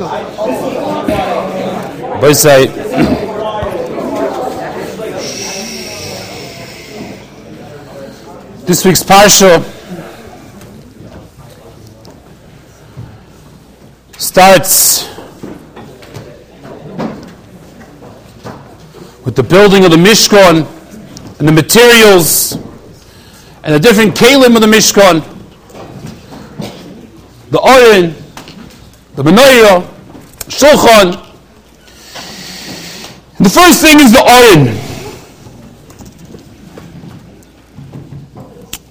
Boy say, this week's parsha starts with the building of the Mishkan and the materials and the different kalim of the Mishkan, the Oren, the Menorah, Shulchan. The first thing is the Oren.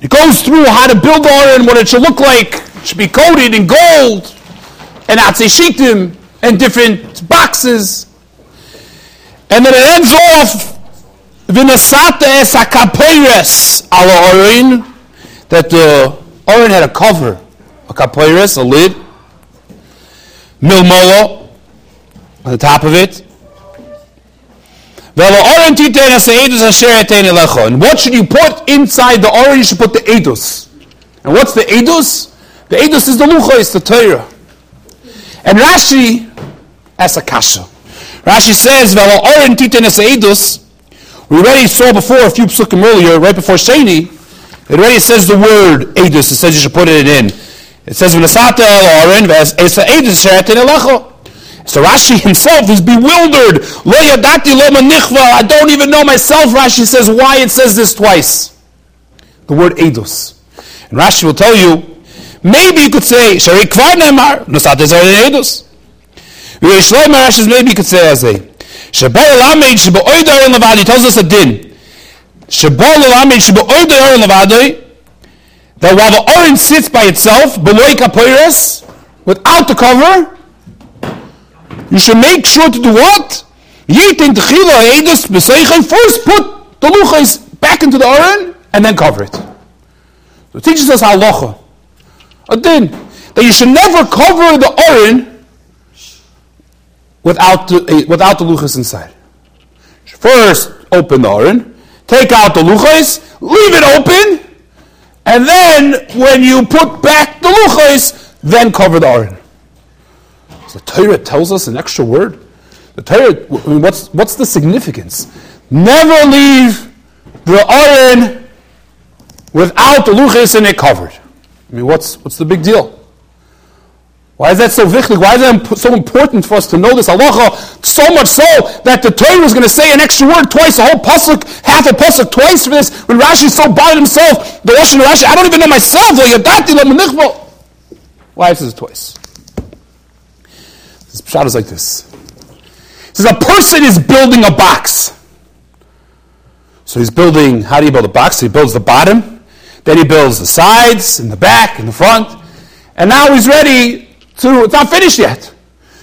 It goes through how to build the Oren, what it should look like. It should be coated in gold and atzeshitim and different boxes. And then it ends off Vinasata es akapoires ala orin that the orin had a cover, a kapoires, a lid, milmolo on the top of it. And what should you put inside the orin? You should put the edus. And what's the edus? The edus is the luchos, the Torah. And Rashi asks a kasha. Rashi says. We already saw before a few psukim earlier, right before Sheni. It already says the word edus. It says you should put it in. It says "V'nasata el orin v'esa edus sheratin elecho." So Rashi himself is bewildered. Lo yadati lo manichva. I don't even know myself. Rashi says why it says this twice. The word edus. And Rashi will tell you Maybe you could say, Shari Kvar Nemar, is already Edus. Rashi maybe you could say as a Shabbat Lamed Shabbat Oider Levadi tells us a din. Shabbat Lamed Shabbat Oider Levadi that while the orange sits by itself, below kapoiras, without the cover, you should make sure to do what? Yitin Tchila Edus B'Seichen, first put the luchas back into the orange and then cover it. So it teaches us halacha a din that you should never cover the orin without the, eh, without the luchas inside. First, open the orin, take out the luchas, leave it open, and then when you put back the luchas, then cover the orin. So the Torah tells us an extra word. The Torah, I mean, what's, what's the significance? Never leave the orin without the luchas in it covered. I mean, what's, what's the big deal? Why is that so wichtig? Why is that so important for us to know this halacha? So much so that the Torah was going to say an extra word twice, a whole pasuk, half a pasuk twice for this. When Rashi so by himself, the Russian Rashi, I don't even know myself. Why is it twice? This shot is like this. It says a person is building a box. So he's building. How do you build a box? So he builds the bottom. Then he builds the sides and the back and the front. And now he's ready to, it's not finished yet.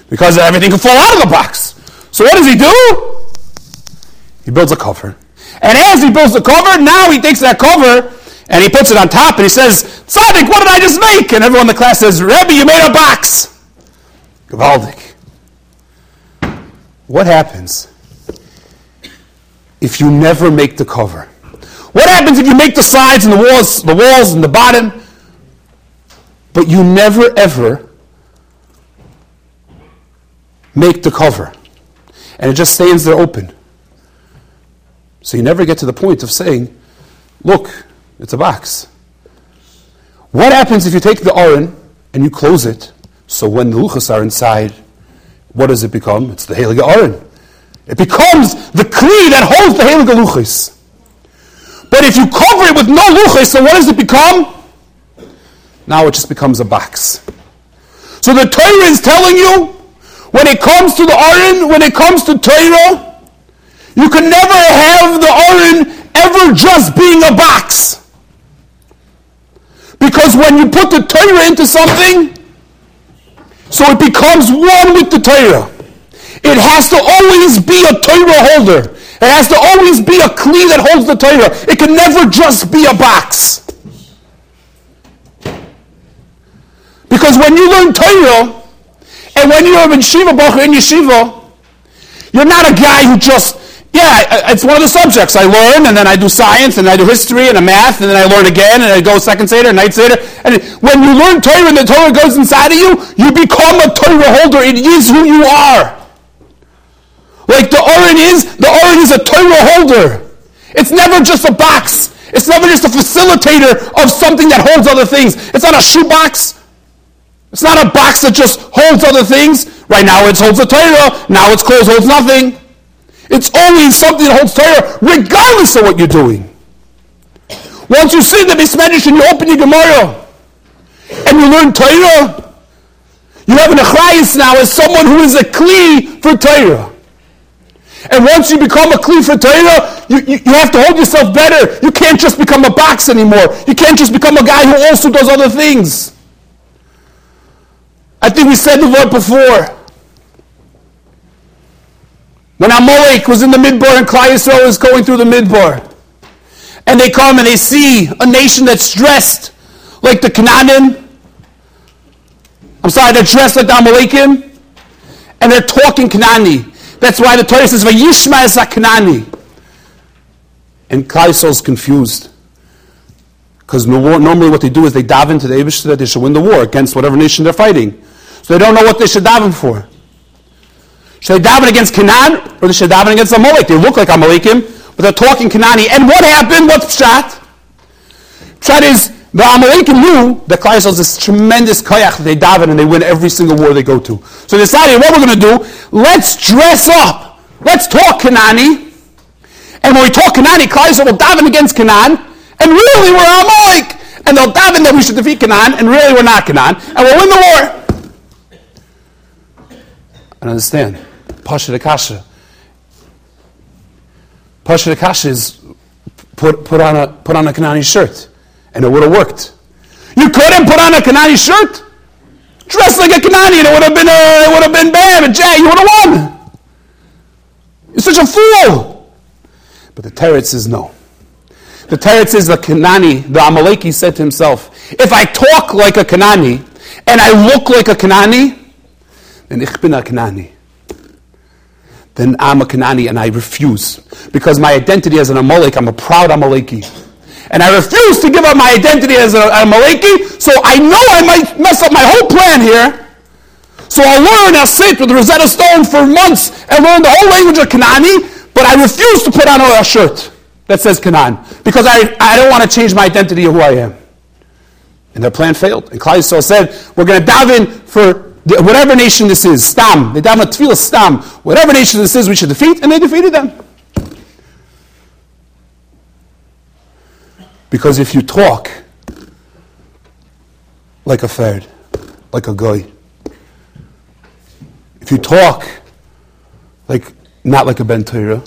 Because everything can fall out of the box. So what does he do? He builds a cover. And as he builds the cover, now he takes that cover and he puts it on top and he says, Tzaddik, what did I just make? And everyone in the class says, Rebbe, you made a box. Gavaldik. What happens if you never make the cover? What happens if you make the sides and the walls, the walls and the bottom, but you never ever make the cover, and it just stands there open? So you never get to the point of saying, "Look, it's a box." What happens if you take the aron and you close it? So when the luchas are inside, what does it become? It's the heilige aron. It becomes the kli that holds the heilige luchas. But if you cover it with no luchas, so what does it become? Now it just becomes a box. So the Torah is telling you, when it comes to the Aron, when it comes to Torah, you can never have the Aron ever just being a box. Because when you put the Torah into something, so it becomes one with the Torah. It has to always be a Torah holder. It has to always be a kli that holds the Torah. It can never just be a box. Because when you learn Torah, and when you're in Shiva Bacher in Yeshiva, you're not a guy who just, yeah, it's one of the subjects. I learn, and then I do science, and I do history, and a math, and then I learn again, and I go second Seder, night Seder. And when you learn Torah and the Torah goes inside of you, you become a Torah holder. It is who you are. Like the Oren is, the Oren is a Torah holder. It's never just a box. It's never just a facilitator of something that holds other things. It's not a shoebox. It's not a box that just holds other things. Right now it holds the Torah. Now it's closed, holds nothing. It's always something that holds Torah, regardless of what you're doing. Once you sit in the Beis Medrash and you open your Gemara and you learn Torah, you have an achrayis now as someone who is a kli for Torah. And once you become a kli for Torah, you, you, you, have to hold yourself better. You can't just become a box anymore. You can't just become a guy who also does other things. I think we said the word before. When Amalek was in the Midbar and Klal Yisrael was going through the Midbar, and they come and they see a nation that's dressed like the Canaanim. I'm sorry, they're dressed like the Amalekim, and they're talking Kanani. That's why the Torah says, "Vayishma es Kanani." And Klal Yisrael is confused. Because normally what they do is they dive into the Abish that they should win the war against whatever nation they're fighting. So they don't know what they should daven for. Should they daven against Canaan or they should daven against Amalek? They look like Amalekim, but they're talking Canaani. And what happened? What's Pshat? Pshat is the Amalekim knew that Klal is this tremendous kayak they daven and they win every single war they go to. So they decided, what we're going to do, let's dress up. Let's talk Canaani. And when we talk Canaani, Klal will daven against Canaan. And really, we're Amalek. And they'll daven that we should defeat Canaan. And really, we're not Canaan. And we'll win the war. I understand. Pasha Akasha. Pasha Akasha is put, put, on a, put on a Kanani shirt, and it would have worked. You couldn't put on a Kanani shirt? Dress like a Kanani, and it would have been, a, it would have been bad, but Jay, you would have won. You're such a fool. But the Teretz says no. The Teretz says the Kanani, the Amaleki said to himself, if I talk like a Kanani, and I look like a Kanani, then ich bin a Kanani. Then I'm a Kanani and I refuse. Because my identity as an Amalek, I'm a proud Amaleki. And I refuse to give up my identity as an Amaleki, so I know I might mess up my whole plan here. So I'll learn, I'll sit with Rosetta Stone for months and learn the whole language of Kanani, but I refuse to put on a shirt that says Canaan because I, I don't want to change my identity of who I am. And their plan failed. And Klal said, we're going to dive in for whatever nation this is, Stam, they daven tefillah Stam, whatever nation this is, we should defeat, and they defeated them. Because if you talk like a ferd, like a guy, if you talk like not like a ben Torah,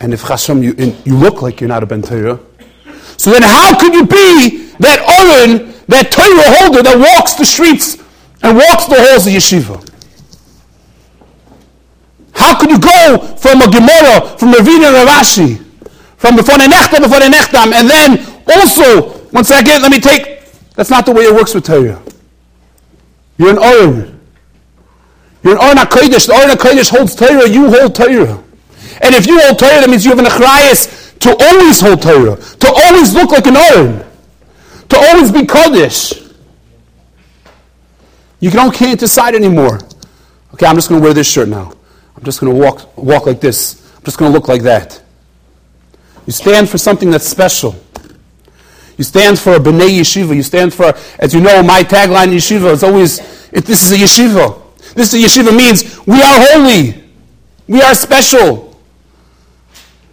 and if Chashem, you, you look like you're not a ben Torah, so then how could you be that Oren, that Torah holder that walks the streets and walks the halls of yeshiva. How could you go from a Gemara, from Ravina and Rashi, from before the Nechtam, before the Nechtam, and then also, one second, let me take, that's not the way it works with Torah. You're an Oren. You're an Oren HaKodesh. The Oren HaKodesh holds Torah, you hold Torah. And if you hold Torah, that means you have an Achrayas to always hold Torah, to always look like an Oren, to always be Kodesh. You don't, can't decide anymore. Okay, I'm just going to wear this shirt now. I'm just going to walk, walk like this. I'm just going to look like that. You stand for something that's special. You stand for a B'nai Yeshiva. You stand for, as you know, my tagline in Yeshiva is always, it, this is a Yeshiva. This is a Yeshiva means we are holy. We are special.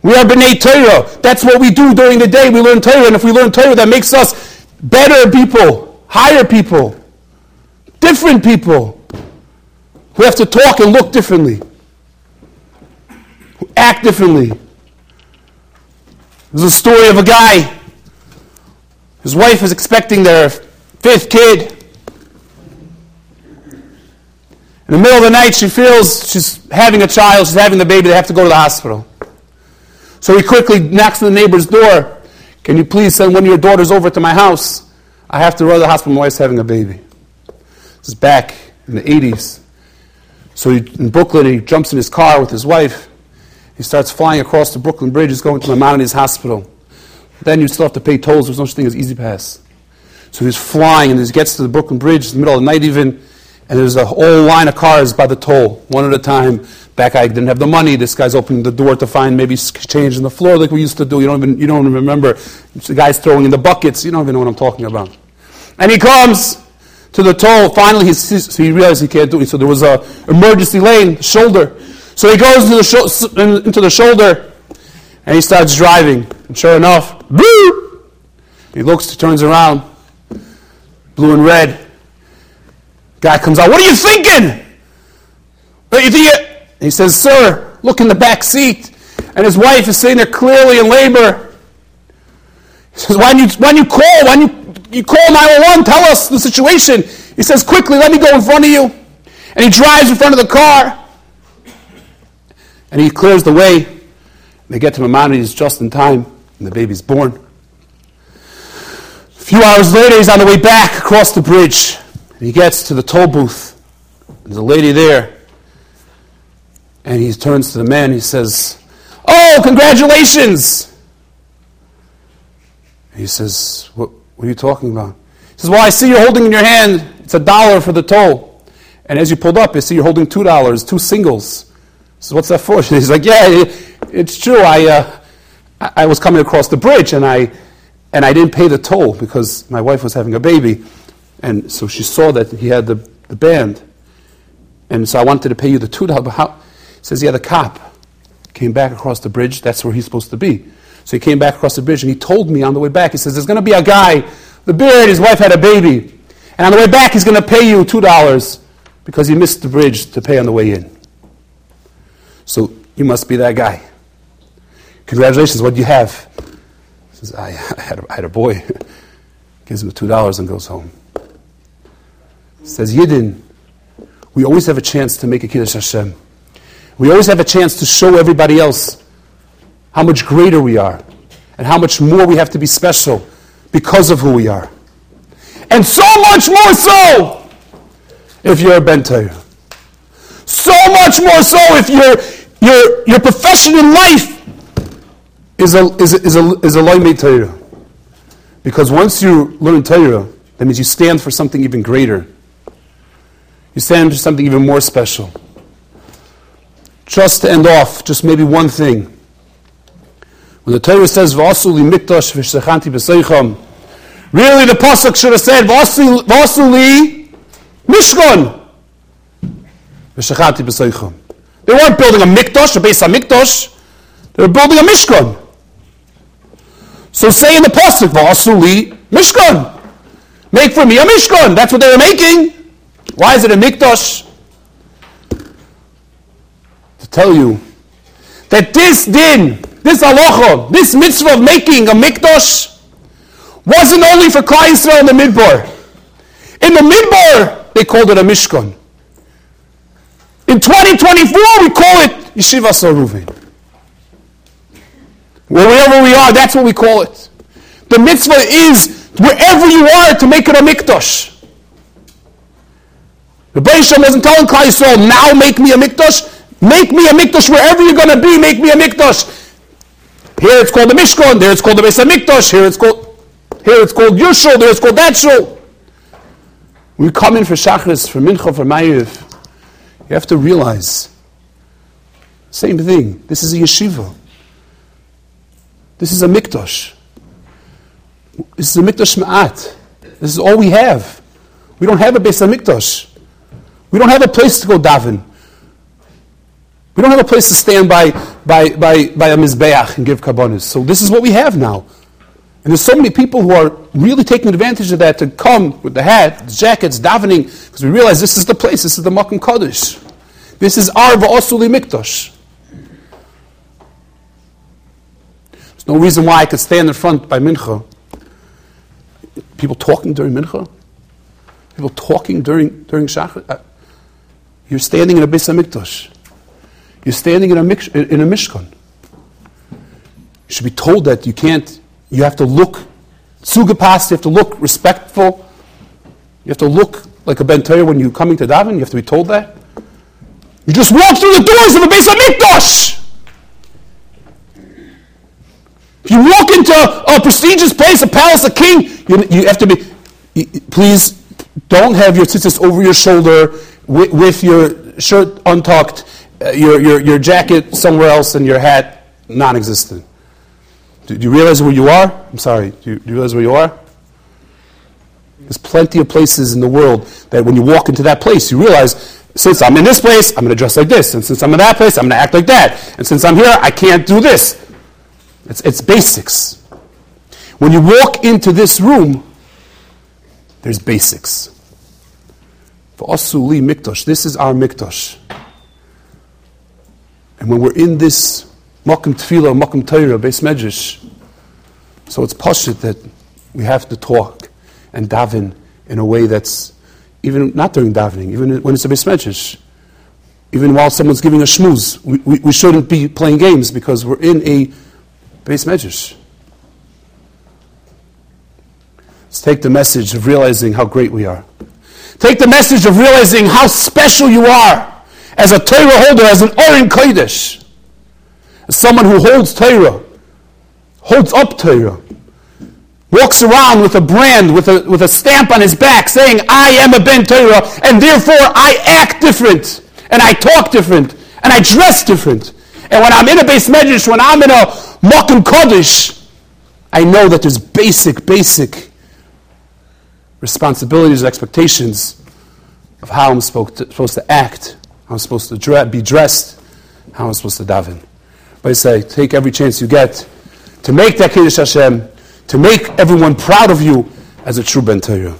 We are B'nai Torah. That's what we do during the day. We learn Torah. And if we learn Torah, that makes us better people, higher people different people who have to talk and look differently, who act differently. There's a story of a guy. His wife is expecting their fifth kid. In the middle of the night, she feels she's having a child, she's having the baby, they have to go to the hospital. So he quickly knocks on the neighbor's door. Can you please send one of your daughters over to my house? I have to run to the hospital, my wife's having a baby. This is back in the 80s. So he, in Brooklyn, he jumps in his car with his wife. He starts flying across the Brooklyn Bridge. He's going to Maimonides Hospital. Then you still have to pay tolls. There's no such thing as E-ZPass. So he's flying, and he gets to the Brooklyn Bridge, in the middle of the night even, and there's a whole line of cars by the toll, one at a time. That guy didn't have the money. This guy's opening the door to find maybe change in the floor like we used to do. You don't even, you don't even remember. The guy's throwing in the buckets. You don't even know what I'm talking about. And he comes to the toll. Finally, he, sees, so he realizes he can't do it. So there was a emergency lane, shoulder. So he goes into the, sho- into the shoulder, and he starts driving. And sure enough! He looks, he turns around, blue and red. Guy comes out. What are you thinking? What are you thinking? he says, Sir, look in the back seat. And his wife is sitting there clearly in labor. He says, Why don't you, why don't you call? Why don't you, you call 911? Tell us the situation. He says, Quickly, let me go in front of you. And he drives in front of the car. And he clears the way. They get to Maimonides just in time, and the baby's born. A few hours later, he's on the way back across the bridge. And he gets to the toll booth. There's a lady there. And he turns to the man. He says, Oh, congratulations! he says, what, what are you talking about? He says, Well, I see you're holding in your hand, it's a dollar for the toll. And as you pulled up, you see you're holding two dollars, two singles. Says, What's that for? He's like, Yeah, it's true. I, uh, I was coming across the bridge and I, and I didn't pay the toll because my wife was having a baby. And so she saw that he had the, the band. And so I wanted to pay you the $2. But how? He says, yeah, the cop came back across the bridge. That's where he's supposed to be. So he came back across the bridge and he told me on the way back, he says, there's going to be a guy, the beard, his wife had a baby. And on the way back, he's going to pay you $2 because he missed the bridge to pay on the way in. So you must be that guy. Congratulations, what do you have? He says, I, I, had, a, I had a boy. Gives him $2 and goes home. Says Yidden, we always have a chance to make a Kiddush Hashem. We always have a chance to show everybody else how much greater we are and how much more we have to be special because of who we are. And so much more so if you're a Ben So much more so if your, your, your profession in life is a, is a, is a, is a. Because once you learn Torah, that means you stand for something even greater. You stand for something even more special. Just to end off, just maybe one thing. When the Torah says, Vasuli mikdash v'shechanti b'seicham, really the Pasuk should have said, Vasuli mishkan v'shechanti b'seicham. They weren't building a mikdash, a base of mikdash. They were building a mishkan. So say in the Pasuk, Vasuli mishkan. Make for me a mishkan. That's what they were making. Why is it a mikdash? To tell you that this din, this halacha, this mitzvah of making a mikdash wasn't only for Klal Yisrael in the Midbar. In the Midbar, they called it a mishkan. In 2024, we call it Yeshivas Ohr Reuven. Wherever we are, that's what we call it. The mitzvah is wherever you are to make it a mikdash. The Beisham wasn't telling Klal Yisrael, now make me a mikdash. Make me a mikdash wherever you're going to be. Make me a mikdash. Here it's called the Mishkan. There it's called the Beis Hamikdash. Here it's called here it's called your shul. There it's called that shul. We come in for Shachris, for Mincha, for Mayiv. You have to realize, same thing. This is a yeshiva. This is a mikdash. This is a mikdash ma'at. This is all we have. We don't have a Beis Hamikdash. We don't have a place to go daven. We don't have a place to stand by, by, by, by a mizbeach and give kabbanis. So this is what we have now. And there's so many people who are really taking advantage of that to come with the hat, the jackets, davening, because we realize this is the place, this is the Makkah Kaddish. This is Arva Va'asuli Mikdash. There's no reason why I could stand in front by Mincha. People talking during Mincha? People talking during, during Shachar? Uh, you're standing in a Beis Hamikdash. You're standing in a, in a Mishkan. You should be told that you can't, you have to look sugapast, you have to look respectful. You have to look like a Ben when you're coming to daven. You have to be told that. You just walk through the doors of a Beis Hamikdash. If you walk into a, prestigious place, a palace, a king, you, you have to be, please don't have your tzitzis over your shoulder with, with your shirt untucked, Uh, your, your, your jacket somewhere else, and your hat non existent. Do, do, you realize where you are? I'm sorry, do you, do you realize where you are? There's plenty of places in the world that when you walk into that place, you realize since I'm in this place, I'm going to dress like this. And since I'm in that place, I'm going to act like that. And since I'm here, I can't do this. It's, it's basics. When you walk into this room, there's basics. For Asuli Mikdash, this is our Mikdash. And when we're in this Makam Tefillah, Makam Torah, Beis Medrash, so it's pashit that we have to talk and daven in a way that's even not during davening, even when it's a Beis Medrash. Even while someone's giving a shmooze, we, we, we, shouldn't be playing games because we're in a Beis Medrash. Let's take the message of realizing how great we are. Take the message of realizing how special you are as a Torah holder, as an Orin Kodesh, as someone who holds Torah, holds up Torah, walks around with a brand, with a, with a stamp on his back saying, I am a Ben Torah, and therefore I act different, and I talk different, and I dress different. And when I'm in a Beis Medrash, when I'm in a Makam Kodesh, I know that there's basic, basic responsibilities and expectations of how I'm supposed to, supposed to act, I'm supposed to dre- be dressed, how I'm supposed to daven. But I say, take every chance you get to make that Kiddush Hashem, to make everyone proud of you as a true Ben Torah.